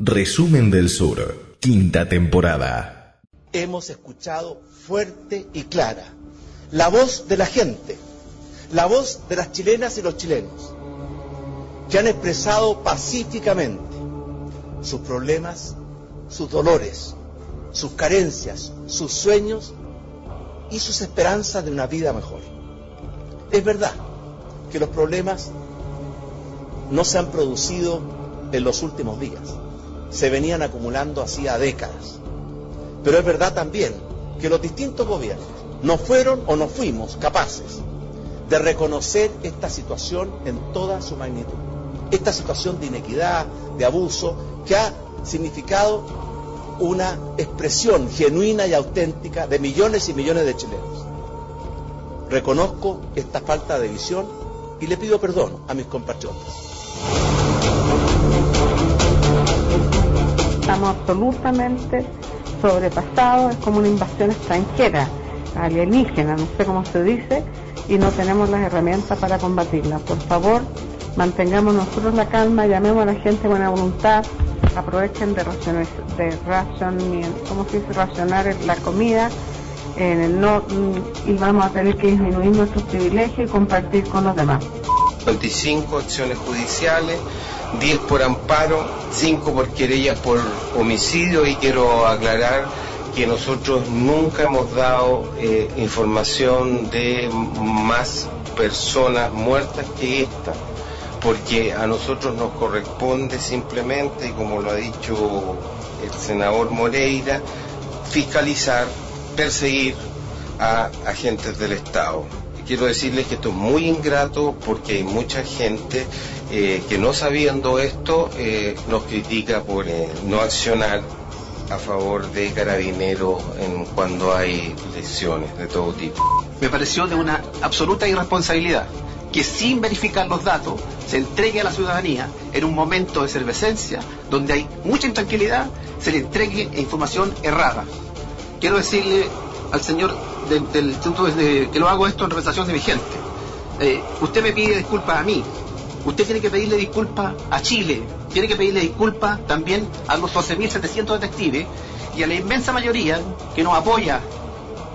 Resumen del Sur, quinta temporada. Hemos escuchado fuerte y clara la voz de la gente, la voz de las chilenas y los chilenos, que han expresado pacíficamente sus problemas, sus dolores, sus carencias, sus sueños y sus esperanzas de una vida mejor. Es verdad que los problemas no se han producido en los últimos días, se venían acumulando hacía décadas. Pero es verdad también que los distintos gobiernos no fueron o no fuimos capaces de reconocer esta situación en toda su magnitud. Esta situación de inequidad, de abuso, que ha significado una expresión genuina y auténtica de millones y millones de chilenos. Reconozco esta falta de visión y le pido perdón a mis compatriotas. Absolutamente sobrepasados, es como una invasión extranjera, alienígena, no sé cómo se dice, y no tenemos las herramientas para combatirla. Por favor, mantengamos nosotros la calma, llamemos a la gente buena voluntad, aprovechen de racionar, de ¿cómo se dice? racionar la comida en no, y vamos a tener que disminuir nuestros privilegios y compartir con los demás. 25 acciones judiciales, 10 por amparo, 5 por querella por homicidio y quiero aclarar que nosotros nunca hemos dado eh, información de más personas muertas que esta porque a nosotros nos corresponde simplemente, como lo ha dicho el senador Moreira, fiscalizar, perseguir a agentes del Estado. quiero decirles que esto es muy ingrato porque hay mucha gente eh, que no sabiendo esto eh, nos critica por eh, no accionar a favor de carabineros en cuando hay lesiones de todo tipo. Me pareció de una absoluta irresponsabilidad que sin verificar los datos se entregue a la ciudadanía en un momento de cervecencia donde hay mucha intranquilidad, se le entregue información errada. Quiero decirle al señor del, Instituto de, que lo hago esto en representación de mi gente. Eh, usted me pide disculpas a mí, usted tiene que pedirle disculpas a Chile, tiene que pedirle disculpas también a los 12.700 detectives y a la inmensa mayoría que nos apoya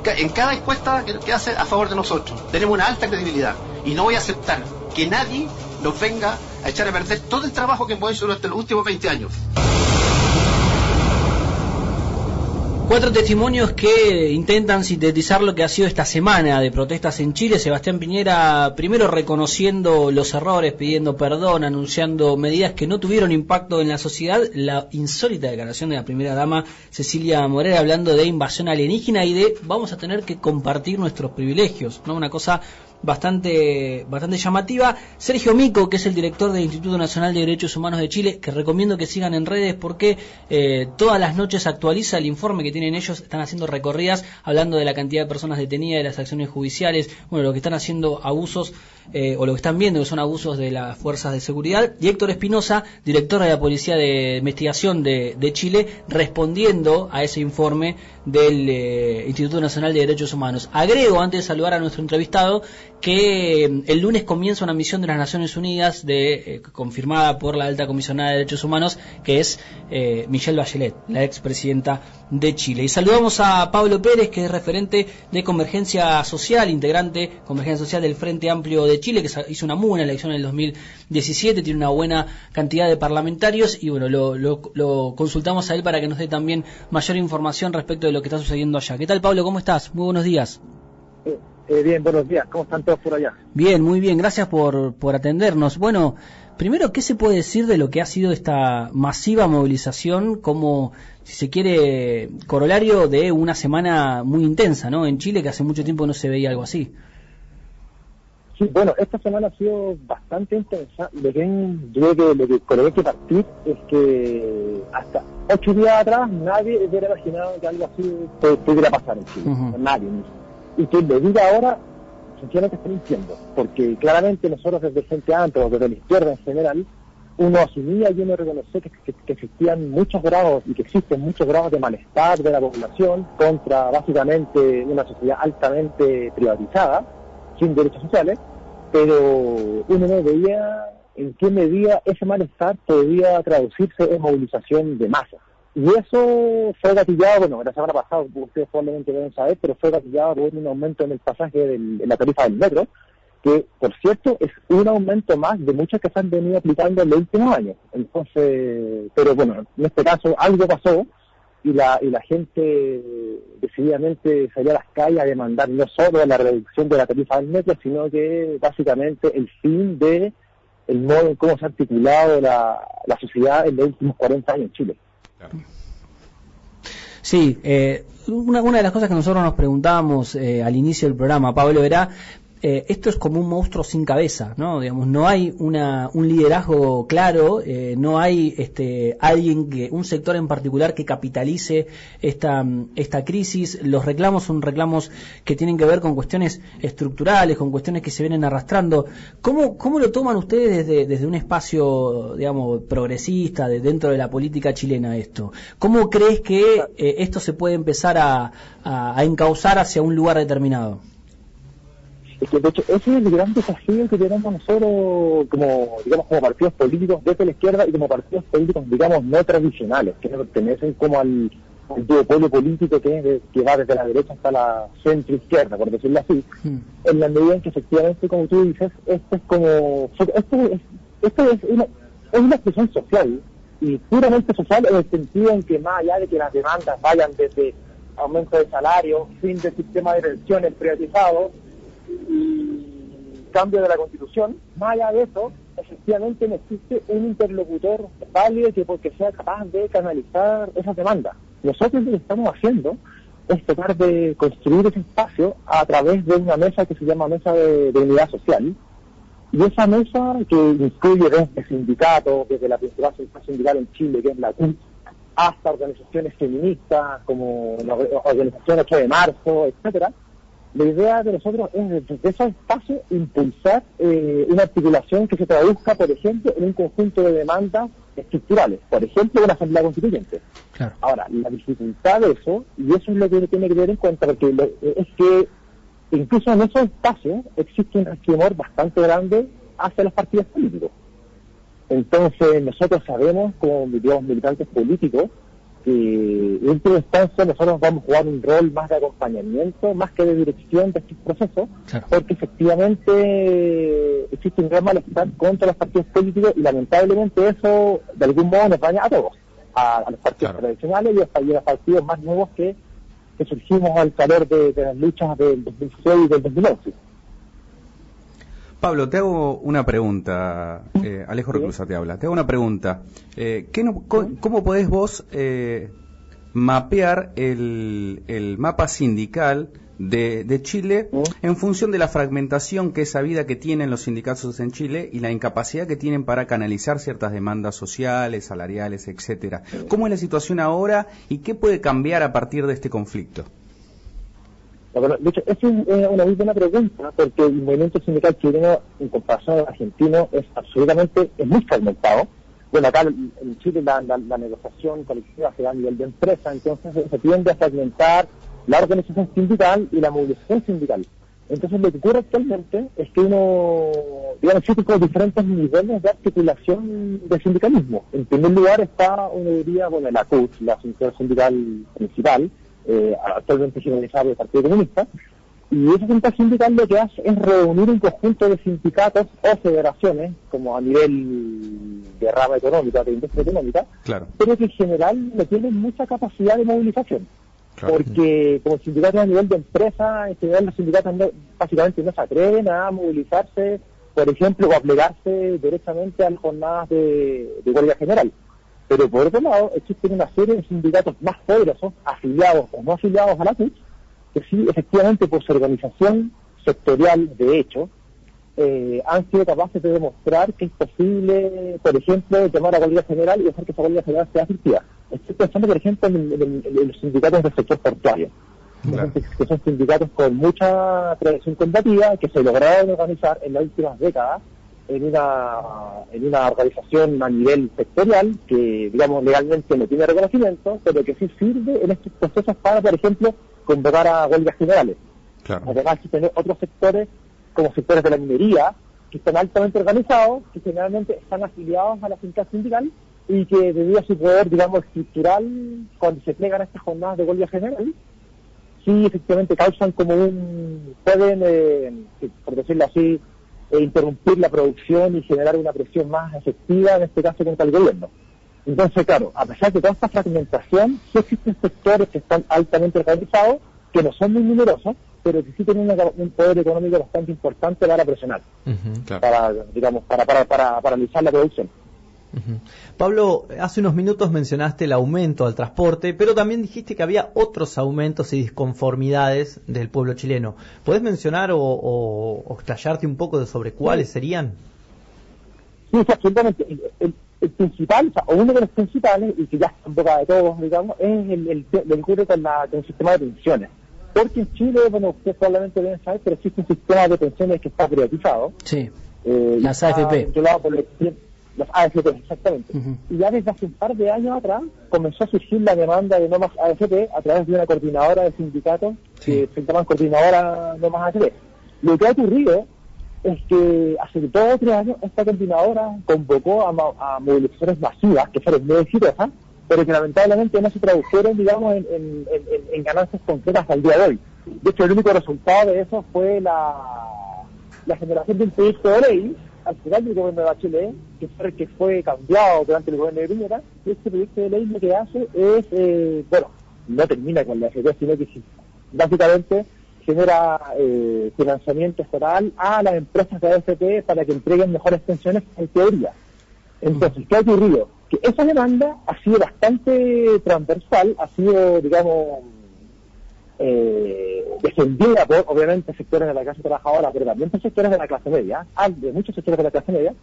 en cada encuesta que, hace a favor de nosotros. Tenemos una alta credibilidad y no voy a aceptar que nadie nos venga a echar a perder todo el trabajo que hemos hecho durante los últimos 20 años. Cuatro testimonios que intentan sintetizar lo que ha sido esta semana de protestas en Chile. Sebastián Piñera primero reconociendo los errores, pidiendo perdón, anunciando medidas que no tuvieron impacto en la sociedad. La insólita declaración de la primera dama Cecilia Morera hablando de invasión alienígena y de vamos a tener que compartir nuestros privilegios. ¿no? Una cosa bastante, bastante llamativa. Sergio Mico, que es el director del Instituto Nacional de Derechos Humanos de Chile, que recomiendo que sigan en redes porque eh, todas las noches actualiza el informe que tienen ellos, están haciendo recorridas hablando de la cantidad de personas detenidas, de las acciones judiciales, bueno, lo que están haciendo abusos eh, o lo que están viendo que son abusos de las fuerzas de seguridad. Y Héctor Espinosa, director de la Policía de Investigación de, Chile, respondiendo a ese informe del eh, Instituto Nacional de Derechos Humanos. Agrego, antes de saludar a nuestro entrevistado, que mm, el lunes comienza una misión de las Naciones Unidas de, eh, confirmada por la alta comisionada de derechos humanos, que es Michelle Bachelet, la expresidenta de Chile. Y saludamos a Pablo Pérez, que es referente de Convergencia Social, integrante Convergencia Social del Frente Amplio de Chile, que hizo una muy buena elección en el 2017, tiene una buena cantidad de parlamentarios y bueno, lo, lo consultamos a él para que nos dé también mayor información respecto de lo que está sucediendo allá. ¿Qué tal Pablo? ¿Cómo estás? Muy buenos días. Eh, bien, buenos días. ¿Cómo están todos por allá? Bien, muy bien. Gracias por, por atendernos. Bueno, primero, ¿qué se puede decir de lo que ha sido esta masiva movilización como, si se quiere, corolario de una semana muy intensa, ¿no? En Chile, que hace mucho tiempo no se veía algo así. Sí, bueno, esta semana ha sido bastante intensa. Lo que, yo que lo que con lo que hay que partir es que hasta ocho días atrás nadie hubiera imaginado que algo así pudiera pasar en Chile. Nadie y que le diga ahora sencillamente está mintiendo, porque claramente nosotros desde el Frente Amplio, desde la izquierda en general, uno asumía y uno reconoce que, existían muchos grados y que existen muchos grados de malestar de la población contra básicamente una sociedad altamente privatizada, sin derechos sociales, pero uno no veía en qué medida ese malestar podía traducirse en movilización de masa. Y eso fue gatillado, bueno, la semana pasada, ustedes probablemente deben saber, pero fue gatillado por un aumento en el pasaje en la tarifa del metro, que, por cierto, es un aumento más de muchos que se han venido aplicando en los últimos años. Entonces, pero bueno, en este caso algo pasó y la, y la gente decididamente salió a las calles a demandar no solo la reducción de la tarifa del metro, sino que básicamente el fin de el modo en cómo se ha articulado la, la sociedad en los últimos 40 años en Chile. Sí, eh, una, una de las cosas que nosotros nos preguntábamos eh, al inicio del programa, Pablo, era eh, esto es como un monstruo sin cabeza, ¿no? Digamos, no hay una, un liderazgo claro, eh, no hay este, alguien que, un sector en particular que capitalice esta, esta crisis. Los reclamos son reclamos que tienen que ver con cuestiones estructurales, con cuestiones que se vienen arrastrando. ¿Cómo, cómo lo toman ustedes desde, desde un espacio, digamos, progresista, de dentro de la política chilena esto? ¿Cómo crees que eh, esto se puede empezar a, a, a encauzar hacia un lugar determinado? Es que, de hecho, ese es el gran desafío que tenemos nosotros como, digamos, como partidos políticos desde la izquierda y como partidos políticos, digamos, no tradicionales, que no pertenecen como al, al duopolio político que, es de- que va desde la derecha hasta la centro-izquierda, por decirlo así, Hmm. en la medida en que efectivamente, como tú dices, esto es como, esto es, esto es una, es una expresión social y puramente social en el sentido en que más allá de que las demandas vayan desde aumento de salario, fin del sistema de pensiones privatizado y cambio de la constitución, más allá de eso, efectivamente no existe un interlocutor válido que porque sea capaz de canalizar esas demandas. Nosotros lo que estamos haciendo es tratar de construir ese espacio a través de una mesa que se llama Mesa de, Unidad Social, y esa mesa que incluye desde sindicatos, desde la principal sindical en Chile, que es la CUT, hasta organizaciones feministas como la or- organización 8 de marzo, etcétera. La idea de nosotros es desde esos espacios impulsar eh, una articulación que se traduzca, por ejemplo, en un conjunto de demandas estructurales, por ejemplo, una asamblea constituyente. Claro. Ahora, la dificultad de eso, y eso es lo que uno tiene que tener en cuenta, porque lo- es que incluso en esos espacios existe un resquemor bastante grande hacia los partidos políticos. Entonces, nosotros sabemos, como digamos, militantes políticos, que en última instancia nosotros vamos a jugar un rol más de acompañamiento, más que de dirección de estos procesos, Claro. porque efectivamente existe un gran malestar contra los partidos políticos y lamentablemente eso de algún modo nos daña a todos, a, a los partidos Claro. tradicionales y a, y a los partidos más nuevos que, que surgimos al calor de, de las luchas del 2006 y del 2011. Pablo, te hago una pregunta. Eh, Alejo. Reclusa te habla. Te hago una pregunta. Eh, ¿qué no- ¿Cómo podés vos eh, mapear el, el mapa sindical de, de Chile en función de la fragmentación que es sabida que tienen los sindicatos en Chile y la incapacidad que tienen para canalizar ciertas demandas sociales, salariales, etcétera? ¿Cómo es la situación ahora y qué puede cambiar a partir de este conflicto? De hecho, esa es eh, una muy buena pregunta, porque el movimiento sindical chileno, en comparación al argentino, es absolutamente, es muy fragmentado. Bueno, acá en Chile la, negociación colectiva se da a nivel de empresa, entonces se tiende a fragmentar la organización sindical y la movilización sindical. Entonces lo que ocurre actualmente es que uno, digamos, existen como diferentes niveles de articulación del sindicalismo. En primer lugar está, uno diría, bueno, la CUT, la Asociación Sindical Principal, eh, actualmente generalizada por el Partido Comunista, y esa central sindical lo que hace es reunir un conjunto de sindicatos o federaciones, como a nivel de rama económica, de industria económica, Claro. pero que en general no tienen mucha capacidad de movilización. Claro. Porque como sindicatos a nivel de empresa, en general los sindicatos no- básicamente no se atreven a movilizarse, por ejemplo, o a plegarse directamente a las jornadas de, de huelga general. Pero por otro lado, existen una serie de sindicatos más poderosos, afiliados o no afiliados a la CUT, que sí, efectivamente, por su organización sectorial, de hecho, eh, han sido capaces de demostrar que es posible, por ejemplo, llamar a huelga general y hacer que esa huelga general sea efectiva. Estoy pensando, por ejemplo, en, en- en los sindicatos del sector portuario, Claro. que son sindicatos con mucha tradición combativa, que se lograron organizar en las últimas décadas en una, en una organización a nivel sectorial que, digamos, legalmente no tiene reconocimiento, pero que sí sirve en estos procesos para, por ejemplo, convocar a huelgas generales. Claro. Además, existen otros sectores, como sectores de la minería, que están altamente organizados, que generalmente están afiliados a la finca sindical y que debido a su poder, digamos, estructural, cuando se plegan a estas jornadas de huelga general, sí efectivamente causan como un, pueden, eh, por decirlo así, eh, interrumpir la producción y generar una presión más efectiva, en este caso contra el gobierno. Entonces, claro, a pesar de toda esta fragmentación, sí existen sectores que están altamente organizados, que no son muy numerosos, pero que sí tienen una- un poder económico bastante importante para presionar, para, digamos, para, para, para paralizar la producción. Pablo, hace unos minutos mencionaste el aumento al transporte, pero también dijiste que había otros aumentos y disconformidades del pueblo chileno. ¿Podés mencionar o, o, o explayarte un poco de sobre cuáles serían? Sí, absolutamente. El, el- el principal, o sea, o uno de los principales, y que ya está en boca de todos, digamos, es el, el, el ocurre con, la, con el sistema de pensiones. Porque en Chile, bueno, ustedes probablemente deben saber, pero existe un sistema de pensiones que está privatizado. Sí. eh, Las AFP. controlado por el- las AFP, exactamente. Y ya desde hace un par de años atrás comenzó a surgir la demanda de no más AFP a través de una coordinadora de sindicatos que se llaman coordinadora no más AFP. Lo que ha ocurrido es que hace dos o tres años esta coordinadora convocó a, a movilizaciones masivas que fueron muy exitosas, pero que lamentablemente no se tradujeron, digamos, en, en- en- en ganancias concretas el día de hoy. De hecho, el único resultado de eso fue la, la generación de un proyecto de ley al final del gobierno de Bachelet, que fue, que fue cambiado durante el gobierno de Piñera, este proyecto de ley lo que hace es, eh, bueno, no termina con la FP, sino que sí, básicamente genera eh, financiamiento estatal a las empresas de AFP para que entreguen mejores pensiones en teoría. Entonces, ¿qué ha ocurrido? Que esa demanda ha sido bastante transversal, ha sido, digamos, eh, defendida por, obviamente, sectores de la clase trabajadora, pero también por sectores de la clase media, de muchos sectores de la clase media,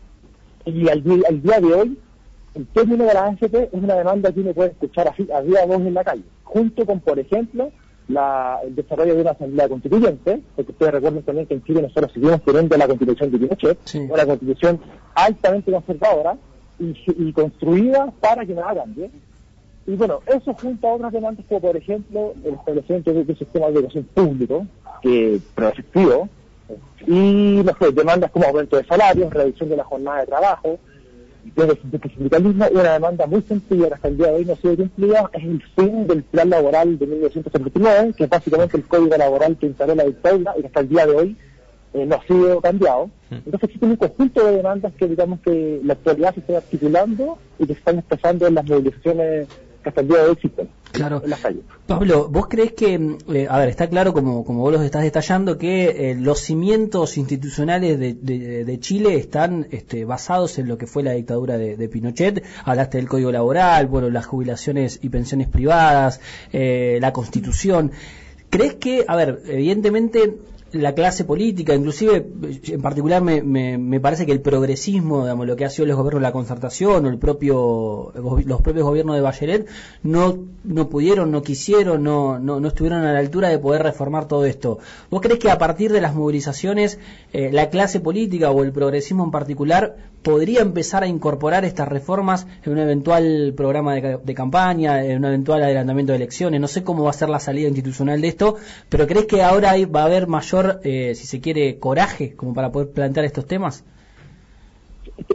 y al, al día de hoy, el término de la AFP es una demanda que uno puede escuchar así, a día de hoy en la calle, junto con, por ejemplo, la- el desarrollo de una asamblea constituyente, porque ustedes recuerden también que en Chile nosotros seguimos teniendo la constitución de Pinochet, Sí. una constitución altamente conservadora y, y construida para que nada cambie. Y bueno, eso junto a otras demandas como por ejemplo el establecimiento de un sistema de educación público, que proefectivo, y no sé, demandas como aumento de salarios, reducción de la jornada de trabajo, desde el sindicalismo, una demanda muy sencilla que hasta el día de hoy no ha sido cumplida, es el fin del plan laboral de 1979, que es básicamente el código laboral que instaló la dictadura y que hasta el día de hoy eh, no ha sido cambiado. Entonces existe un conjunto de demandas que digamos que la actualidad se está articulando y que se están expresando en las movilizaciones hasta el día de hoy existen Claro. en las calles. Pablo, ¿vos crees que, mm, eh, a ver, está claro como, como vos los estás detallando, que eh, los cimientos institucionales de, de- de Chile están este, basados en lo que fue la dictadura de, de Pinochet? Hablaste del Código Laboral, bueno, las jubilaciones y pensiones privadas, eh, la Constitución. ¿Crees que, a ver, evidentemente la clase política, inclusive en particular me, me, me parece que el progresismo, digamos, lo que ha sido los gobiernos de la concertación o el propio, los propios gobiernos de Bachelet, no, no pudieron, no quisieron, no, no, no estuvieron a la altura de poder reformar todo esto. ¿Vos crees que a partir de las movilizaciones eh, la clase política o el progresismo en particular podría empezar a incorporar estas reformas en un eventual programa de, de campaña, en un eventual adelantamiento de elecciones? No sé cómo va a ser la salida institucional de esto, pero ¿crees que ahora hay- va a haber mayor, eh, si se quiere, coraje como para poder plantear estos temas?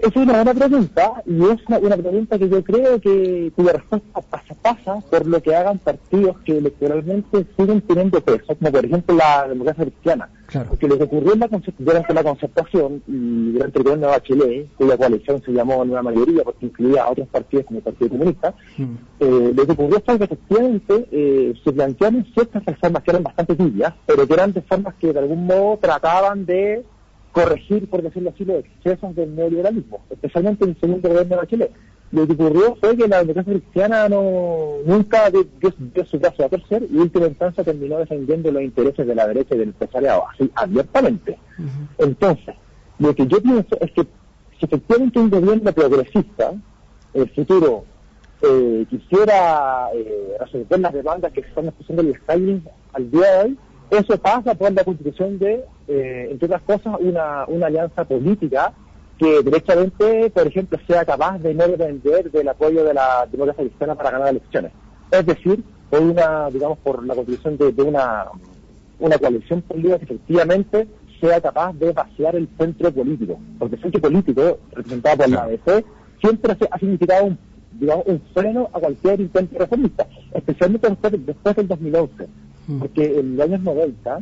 Es una buena pregunta y es una, una pregunta que yo creo que cuya respuesta pasa, pasa por lo que hagan partidos que electoralmente siguen teniendo peso, como por ejemplo la democracia cristiana. Claro. Porque lo que ocurrió en la durante la concertación y durante el gobierno de Bachelet, cuya coalición se llamó Nueva Mayoría porque incluía a otros partidos como el Partido Comunista, Mm. eh, lo que ocurrió fue que efectivamente eh, se plantearon ciertas reformas que eran bastante tibias, pero que eran reformas que de algún modo trataban de corregir, por decirlo así, los excesos del neoliberalismo, especialmente en el segundo gobierno de Bachelet. Lo que ocurrió fue que la democracia cristiana no, nunca dio, dio- su brazo a torcer y en última instancia terminó defendiendo los intereses de la derecha y del empresariado, así abiertamente. Entonces, lo que yo pienso es que si efectivamente un gobierno progresista en el futuro eh, quisiera eh, resolver las demandas que se están expresando en el Skyrim al día de hoy, eso pasa por la constitución de, eh, entre otras cosas, una, una alianza política que directamente, por ejemplo, sea capaz de no depender del apoyo de la democracia cristiana para ganar elecciones. Es decir, por una, digamos, por la constitución de, de una, una coalición política que efectivamente sea capaz de vaciar el centro político, porque el centro político, representado por la ABC, siempre ha significado un, digamos, un freno a cualquier intento reformista, especialmente después, después del 2011, mm. porque en los años 90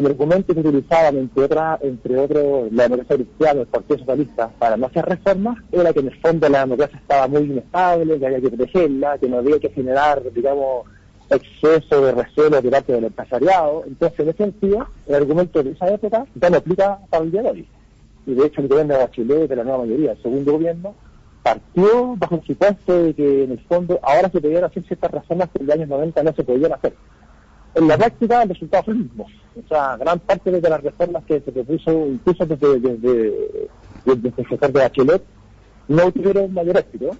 el argumento que utilizaban, entre, otra, entre otros, la democracia cristiana, el Partido Socialista, para no hacer reformas, era que en el fondo la democracia estaba muy inestable, que había que protegerla, que no había que generar, digamos, exceso de recelo de parte del empresariado. Entonces, en ese sentido, el argumento de esa época ya no aplica para el día. Y de hecho, el gobierno de Bachelet, de la nueva mayoría, el segundo gobierno, partió bajo el supuesto de que en el fondo ahora se podían hacer ciertas reformas que en los años 90 no se podían hacer. En la práctica el resultado fue el mismo. O sea, gran parte de las reformas que se propuso incluso desde, desde, desde el sector de Bachelet no tuvieron mayor éxito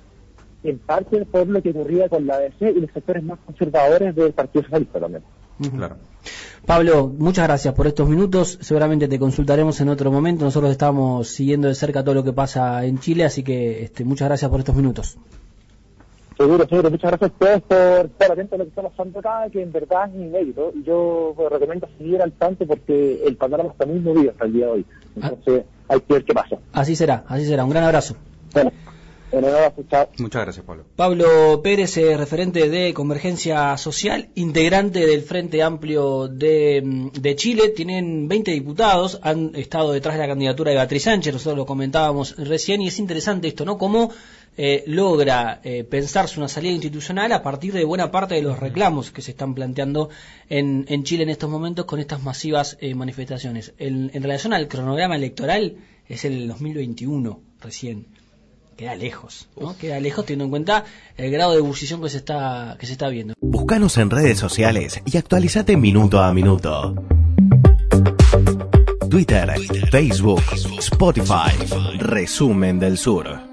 en parte por lo que ocurría con la ADC y los sectores más conservadores del Partido Socialista también. Claro. Pablo, muchas gracias por estos minutos. Seguramente te consultaremos en otro momento. Nosotros estamos siguiendo de cerca todo lo que pasa en Chile, así que este, muchas gracias por estos minutos. Seguro, seguro. Muchas gracias a ustedes por estar atentos a lo que está pasando acá, que en verdad es inédito. Y yo recomiendo seguir al tanto porque el panorama está muy movido hasta el día de hoy. Entonces hay que ver qué pasa. Así será, así será. Un gran abrazo. Bueno. Muchas gracias, Pablo. Pablo Pérez, eh, referente de Convergencia Social, integrante del Frente Amplio de, Chile. Tienen 20 diputados, han estado detrás de la candidatura de Beatriz Sánchez, nosotros lo comentábamos recién, y es interesante esto, ¿no? Cómo eh, logra eh, pensarse una salida institucional a partir de buena parte de los reclamos que se están planteando en, Chile en estos momentos con estas masivas manifestaciones. en relación al cronograma electoral, es el 2021 recién queda lejos, ¿no? Queda lejos teniendo en cuenta el grado de ebullición que se está que se está viendo. Búscanos en redes sociales y actualizate minuto a minuto. Twitter, Facebook, Spotify, Resumen del Sur.